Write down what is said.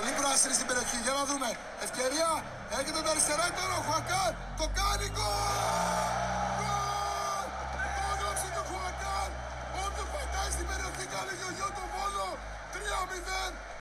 Πολύ πράσινη στην περιοχή, για να δούμε. Ευκαιρία, έρχεται το αριστερά τώρα ο Χουακάν, το κάνει γκολ! Γκολ! το Χουακάν, όποιο πατάει στην περιοχή. Κάνει γιογιό τον Βόλο,